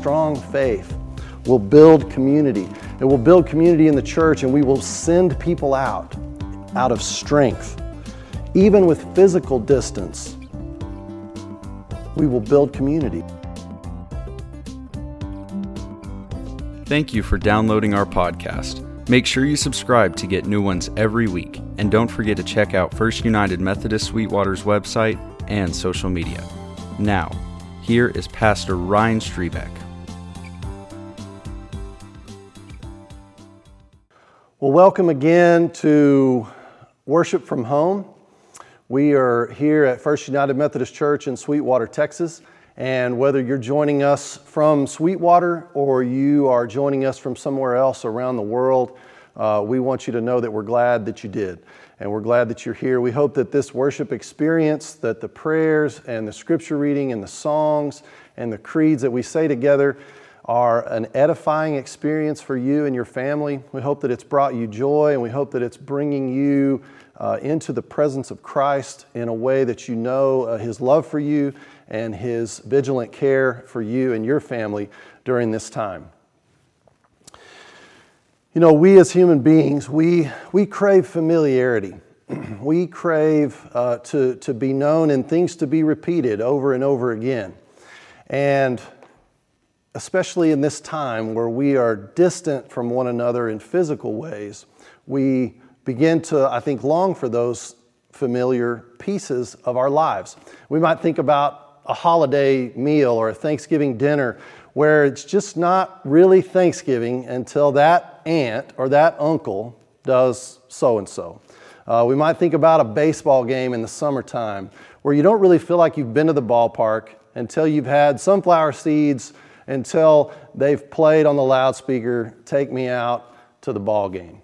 strong faith will build community. It will build community in the church, and we will send people out out of strength. Even with physical distance, we will build community. Thank you for downloading our podcast. Make sure you subscribe to get new ones every week. And don't forget to check out First United Methodist Sweetwater's website and social media. Now, here is Pastor Ryan Strebeck. Well, welcome again to Worship from Home. We are here at First United Methodist Church in Sweetwater, Texas. And whether you're joining us from Sweetwater or you are joining us from somewhere else around the world, uh, we want you to know that we're glad that you did. And we're glad that you're here. We hope that this worship experience, that the prayers and the scripture reading and the songs and the creeds that we say together, are an edifying experience for you and your family. We hope that it's brought you joy and we hope that it's bringing you uh, into the presence of Christ in a way that you know uh, His love for you and His vigilant care for you and your family during this time. You know, we as human beings, we, we crave familiarity. we crave uh, to, to be known and things to be repeated over and over again. And especially in this time where we are distant from one another in physical ways, we begin to, I think, long for those familiar pieces of our lives. We might think about a holiday meal or a Thanksgiving dinner where it's just not really Thanksgiving until that aunt or that uncle does so and so. We might think about a baseball game in the summertime where you don't really feel like you've been to the ballpark until you've had sunflower seeds until they've played on the loudspeaker, Take Me Out to the Ball Game.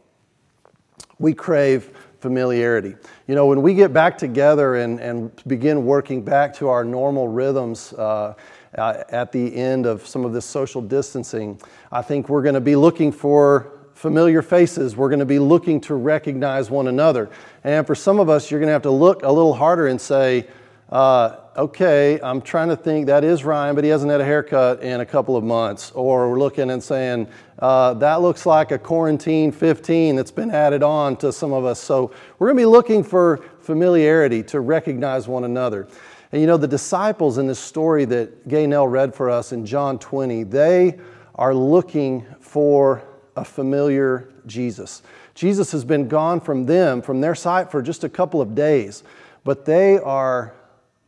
We crave familiarity. You know, when we get back together and, and begin working back to our normal rhythms uh, uh, at the end of some of this social distancing, I think we're going to be looking for familiar faces. We're going to be looking to recognize one another. And for some of us, you're going to have to look a little harder and say, uh, okay, I'm trying to think that is Ryan, but he hasn't had a haircut in a couple of months. Or we're looking and saying, uh, that looks like a quarantine 15 that's been added on to some of us. So we're going to be looking for familiarity to recognize one another. And you know, the disciples in this story that Gaynell read for us in John 20, they are looking for a familiar Jesus. Jesus has been gone from them, from their sight, for just a couple of days, but they are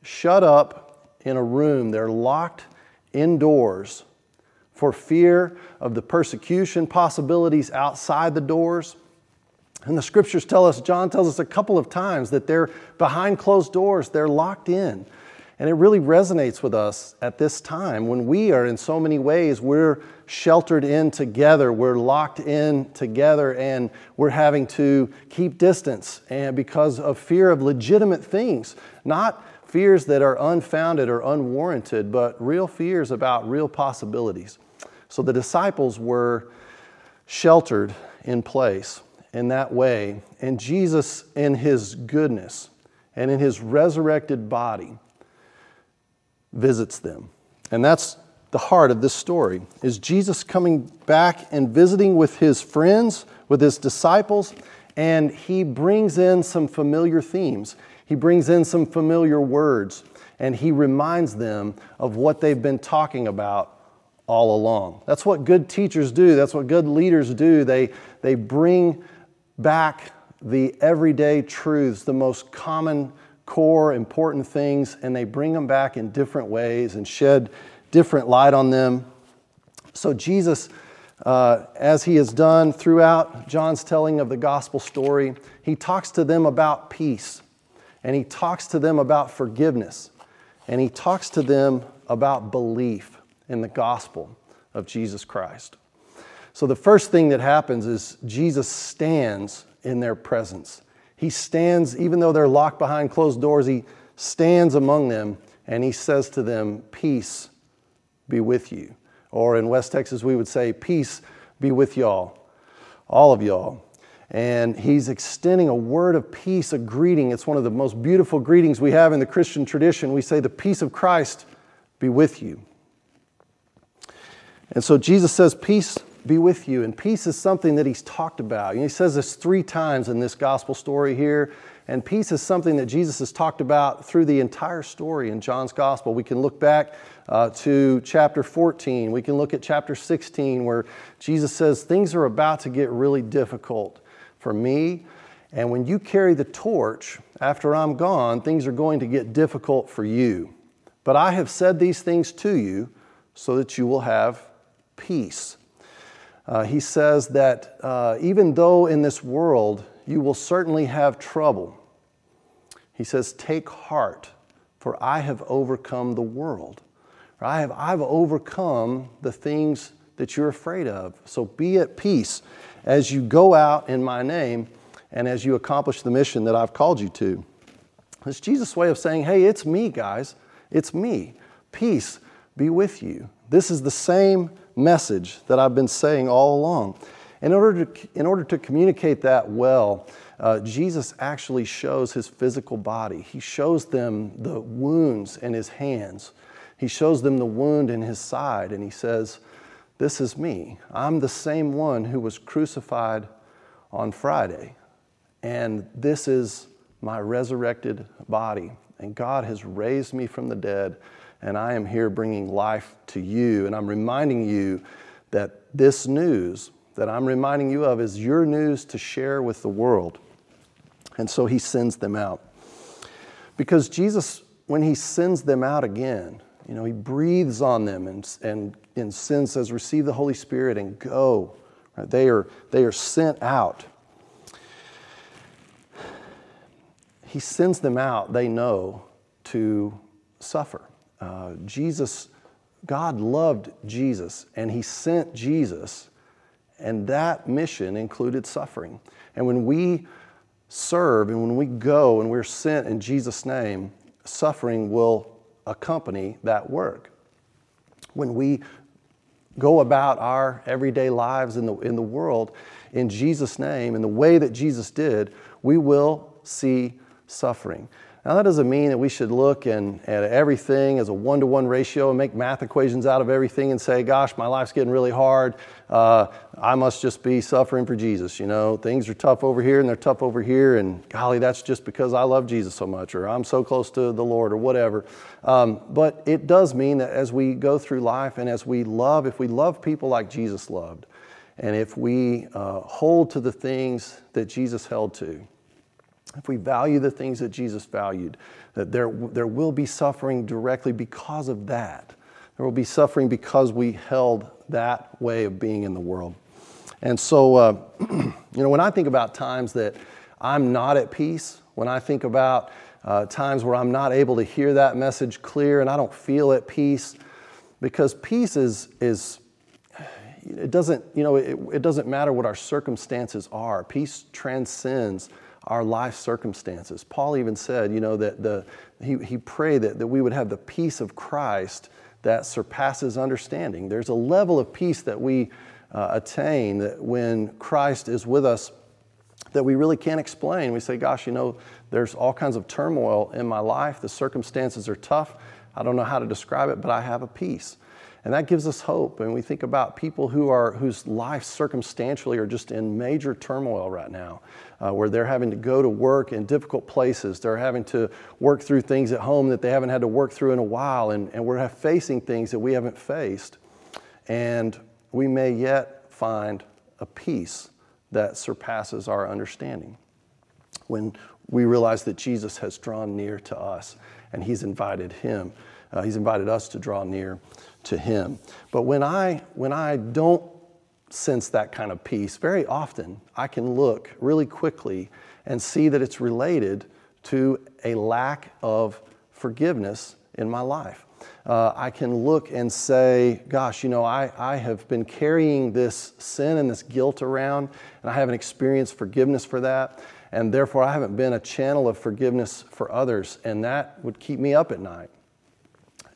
shut up in a room. They're locked indoors for fear of the persecution possibilities outside the doors. And the scriptures tell us, John tells us a couple of times that they're behind closed doors, they're locked in. And it really resonates with us at this time when we are, in so many ways, we're sheltered in together, we're locked in together, and we're having to keep distance and because of fear of legitimate things, not fears that are unfounded or unwarranted, but real fears about real possibilities. So the disciples were sheltered in place in that way, and Jesus, in his goodness and in his resurrected body, visits them. And that's the heart of this story is Jesus coming back and visiting with his friends, with his disciples, and he brings in some familiar themes. He brings in some familiar words and he reminds them of what they've been talking about all along. That's what good teachers do, that's what good leaders do. They, they bring back the everyday truths, the most common, core, important things, and they bring them back in different ways and shed different light on them. So, Jesus, uh, as he has done throughout John's telling of the gospel story, he talks to them about peace and he talks to them about forgiveness, and he talks to them about belief in the gospel of Jesus Christ. So, the first thing that happens is Jesus stands in their presence. He stands, even though they're locked behind closed doors, he stands among them and he says to them, Peace be with you. Or in West Texas, we would say, Peace be with y'all, all of y'all and he's extending a word of peace, a greeting. It's one of the most beautiful greetings we have in the Christian tradition. We say, The peace of Christ be with you. And so Jesus says, Peace be with you. And peace is something that he's talked about. And he says this three times in this gospel story here. And peace is something that Jesus has talked about through the entire story in John's gospel. We can look back uh, to chapter 14. We can look at chapter 16, where Jesus says, Things are about to get really difficult for me. And when you carry the torch after I'm gone, things are going to get difficult for you. But I have said these things to you so that you will have peace. Uh, he says that uh, even though in this world you will certainly have trouble, he says, Take heart, for I have overcome the world. I have, I've overcome the things that you're afraid of. So be at peace as you go out in my name and as you accomplish the mission that I've called you to. It's Jesus' way of saying, Hey, it's me, guys. It's me. Peace be with you. This is the same message that I've been saying all along. In order to, in order to communicate that well, uh, Jesus actually shows his physical body. He shows them the wounds in his hands. He shows them the wound in his side, and he says, This is me. I'm the same one who was crucified on Friday, and this is my resurrected body. And God has raised me from the dead and I am here bringing life to you. And I'm reminding you that this news that I'm reminding you of is your news to share with the world. And so he sends them out. Because Jesus, when he sends them out again, you know, he breathes on them and, and, and sends, says, receive the Holy Spirit and go. Right? They, are, they are sent out. He sends them out, they know, to suffer. Uh, Jesus, God loved Jesus, and He sent Jesus, and that mission included suffering. And when we serve and when we go and we're sent in Jesus' name, suffering will accompany that work. When we go about our everyday lives in the, in the world in Jesus' name, in the way that Jesus did, we will see suffering. Now, that doesn't mean that we should look and, at everything as a one to one ratio and make math equations out of everything and say, gosh, my life's getting really hard. Uh, I must just be suffering for Jesus. You know, things are tough over here and they're tough over here, and golly, that's just because I love Jesus so much or I'm so close to the Lord or whatever. Um, but it does mean that as we go through life and as we love, if we love people like Jesus loved, and if we uh, hold to the things that Jesus held to, if we value the things that Jesus valued, that there, there will be suffering directly because of that. There will be suffering because we held that way of being in the world. And so, uh, you know, when I think about times that I'm not at peace, when I think about uh, times where I'm not able to hear that message clear and I don't feel at peace, because peace is, is it doesn't, you know, it, it doesn't matter what our circumstances are. Peace transcends our life circumstances. Paul even said, you know, that the, he, he prayed that, that we would have the peace of Christ that surpasses understanding. There's a level of peace that we uh, attain that when Christ is with us that we really can't explain. We say, gosh, you know, there's all kinds of turmoil in my life. The circumstances are tough. I don't know how to describe it, but I have a peace. And that gives us hope. And we think about people who are, whose lives circumstantially are just in major turmoil right now, uh, where they're having to go to work in difficult places. They're having to work through things at home that they haven't had to work through in a while. And, and we're facing things that we haven't faced. And we may yet find a peace that surpasses our understanding when we realize that Jesus has drawn near to us and he's invited him. Uh, he's invited us to draw near to Him. But when I, when I don't sense that kind of peace, very often I can look really quickly and see that it's related to a lack of forgiveness in my life. Uh, I can look and say, gosh, you know, I, I have been carrying this sin and this guilt around, and I haven't experienced forgiveness for that, and therefore I haven't been a channel of forgiveness for others, and that would keep me up at night.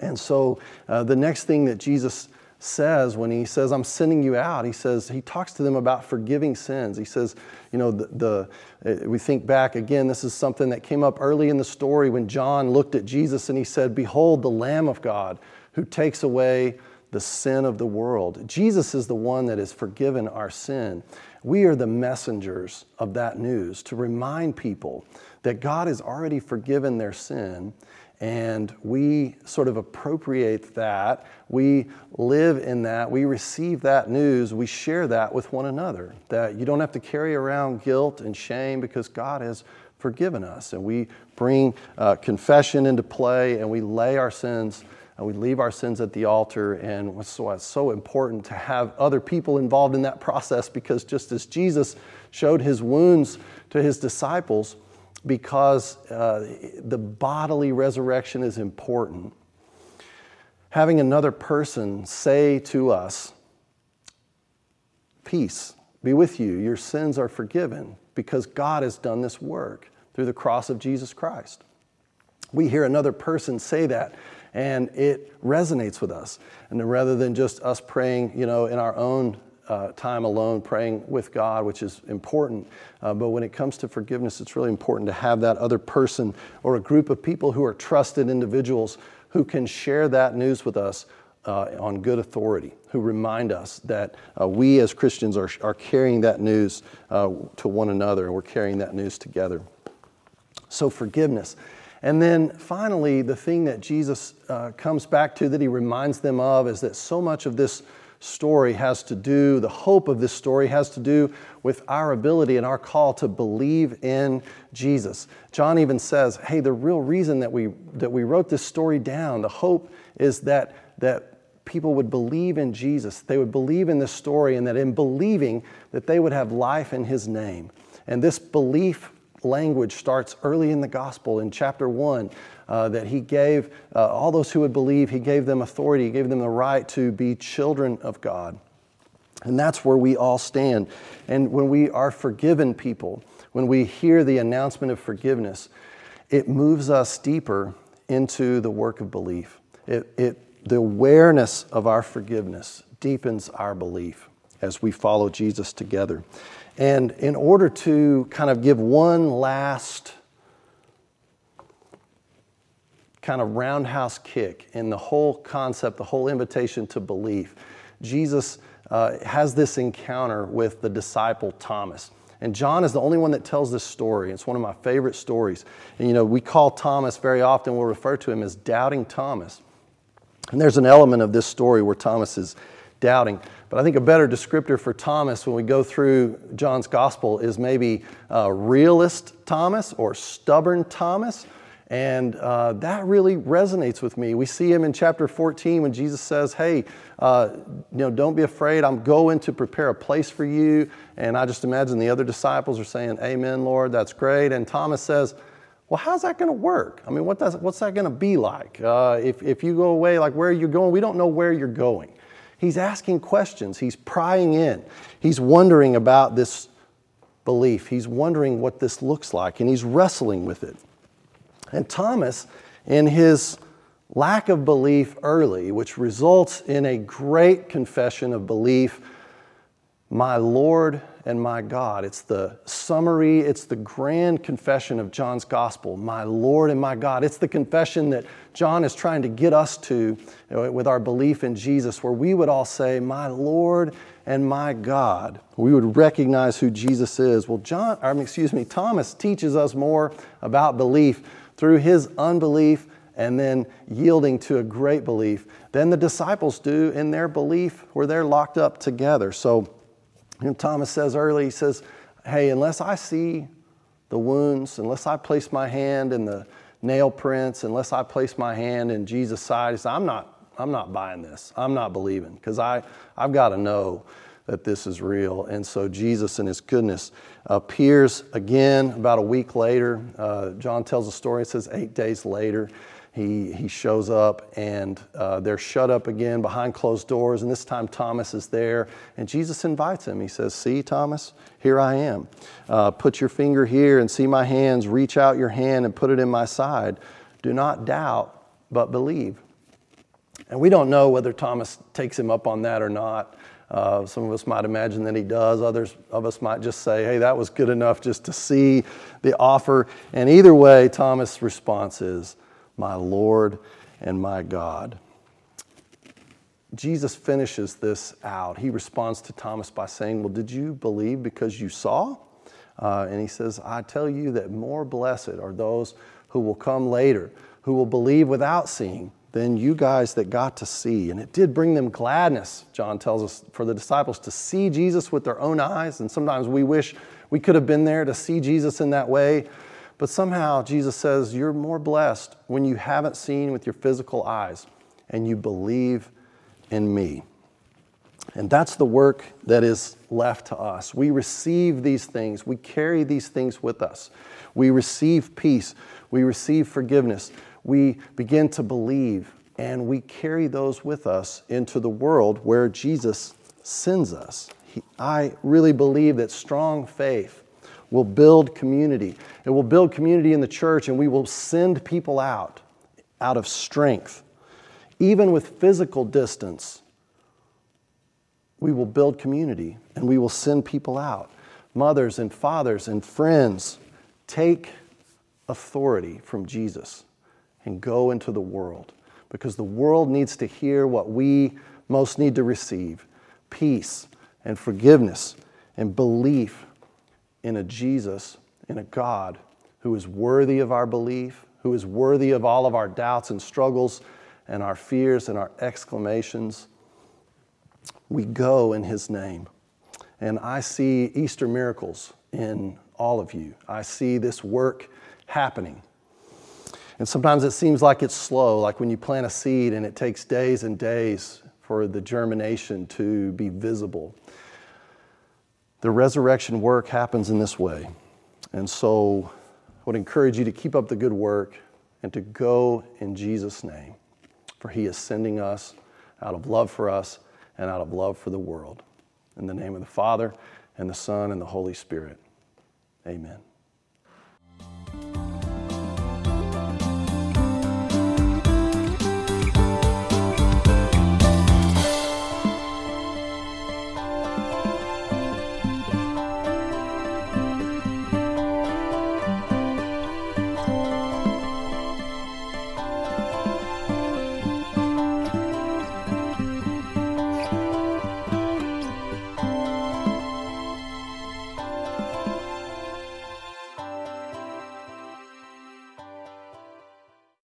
And so uh, the next thing that Jesus says when he says, I'm sending you out, he says, he talks to them about forgiving sins. He says, you know, the, the, uh, we think back again, this is something that came up early in the story when John looked at Jesus and he said, Behold, the Lamb of God who takes away the sin of the world. Jesus is the one that has forgiven our sin. We are the messengers of that news to remind people that God has already forgiven their sin and we sort of appropriate that. We live in that. We receive that news. We share that with one another. That you don't have to carry around guilt and shame because God has forgiven us. And we bring uh, confession into play and we lay our sins and we leave our sins at the altar. And so, it's so important to have other people involved in that process because just as Jesus showed his wounds to his disciples, because uh, the bodily resurrection is important. Having another person say to us, Peace be with you, your sins are forgiven, because God has done this work through the cross of Jesus Christ. We hear another person say that, and it resonates with us. And rather than just us praying, you know, in our own uh, time alone praying with God, which is important. Uh, but when it comes to forgiveness, it's really important to have that other person or a group of people who are trusted individuals who can share that news with us uh, on good authority, who remind us that uh, we as Christians are, are carrying that news uh, to one another and we're carrying that news together. So, forgiveness. And then finally, the thing that Jesus uh, comes back to that he reminds them of is that so much of this story has to do, the hope of this story has to do with our ability and our call to believe in Jesus. John even says, hey, the real reason that we, that we wrote this story down, the hope is that, that people would believe in Jesus. They would believe in this story, and that in believing, that they would have life in his name. And this belief language starts early in the gospel in chapter 1 uh, that he gave uh, all those who would believe, he gave them authority, he gave them the right to be children of God. And that's where we all stand. And when we are forgiven people, when we hear the announcement of forgiveness, it moves us deeper into the work of belief. It, it, the awareness of our forgiveness deepens our belief as we follow Jesus together. And in order to kind of give one last kind of roundhouse kick in the whole concept, the whole invitation to belief, Jesus uh, has this encounter with the disciple Thomas. And John is the only one that tells this story. It's one of my favorite stories. And you know, we call Thomas very often, we'll refer to him as doubting Thomas. And there's an element of this story where Thomas is doubting. But I think a better descriptor for Thomas when we go through John's gospel is maybe uh, realist Thomas or stubborn Thomas. And uh, that really resonates with me. We see him in chapter 14 when Jesus says, Hey, uh, you know, don't be afraid. I'm going to prepare a place for you. And I just imagine the other disciples are saying, Amen, Lord, that's great. And Thomas says, well, how's that going to work? I mean, what does, what's that going to be like? Uh, if, if you go away, like where are you going? We don't know where you're going. He's asking questions, he's prying in, he's wondering about this belief, he's wondering what this looks like, and he's wrestling with it. And Thomas, in his lack of belief early, which results in a great confession of belief, my Lord and my God. It's the summary, it's the grand confession of John's gospel, my Lord and my God. It's the confession that John is trying to get us to with our belief in Jesus, where we would all say, My Lord and my God. We would recognize who Jesus is. Well, John, I mean, excuse me, Thomas teaches us more about belief through his unbelief and then yielding to a great belief than the disciples do in their belief where they're locked up together. So, and Thomas says early, he says, Hey, unless I see the wounds, unless I place my hand in the nail prints, unless I place my hand in Jesus' side, says, I'm not, I'm not buying this. I'm not believing because I've got to know that this is real. And so Jesus, in his goodness, appears again about a week later. Uh, John tells a story, it says eight days later he, he shows up and uh, they're shut up again behind closed doors. And this time Thomas is there. And Jesus invites him. He says, See, Thomas, here I am. Uh, put your finger here and see my hands. Reach out your hand and put it in my side. Do not doubt, but believe. And we don't know whether Thomas takes him up on that or not. Uh, some of us might imagine that he does. Others of us might just say, hey, that was good enough just to see the offer. And either way, Thomas' response is, my Lord and my God. Jesus finishes this out. He responds to Thomas by saying, Well, did you believe because you saw? Uh, and he says, I tell you that more blessed are those who will come later, who will believe without seeing, than you guys that got to see. And it did bring them gladness, John tells us, for the disciples to see Jesus with their own eyes. And sometimes we wish we could have been there to see Jesus in that way. But somehow Jesus says, You're more blessed when you haven't seen with your physical eyes and you believe in me. And that's the work that is left to us. We receive these things, we carry these things with us. We receive peace, we receive forgiveness, we begin to believe, and we carry those with us into the world where Jesus sends us. He, I really believe that strong faith will build community. It will build community in the church, and we will send people out out of strength. Even with physical distance, we will build community and we will send people out. Mothers and fathers and friends, take authority from Jesus and go into the world because the world needs to hear what we most need to receive peace and forgiveness and belief in a Jesus, in a God who is worthy of our belief, who is worthy of all of our doubts and struggles and our fears and our exclamations we go in His name. And I see Easter miracles in all of you. I see this work happening. And sometimes it seems like it's slow, like when you plant a seed and it takes days and days for the germination to be visible. The resurrection work happens in this way. And so I would encourage you to keep up the good work and to go in Jesus' name, for He is sending us out of love for us and out of love for the world. In the name of the Father, and the Son, and the Holy Spirit. Amen.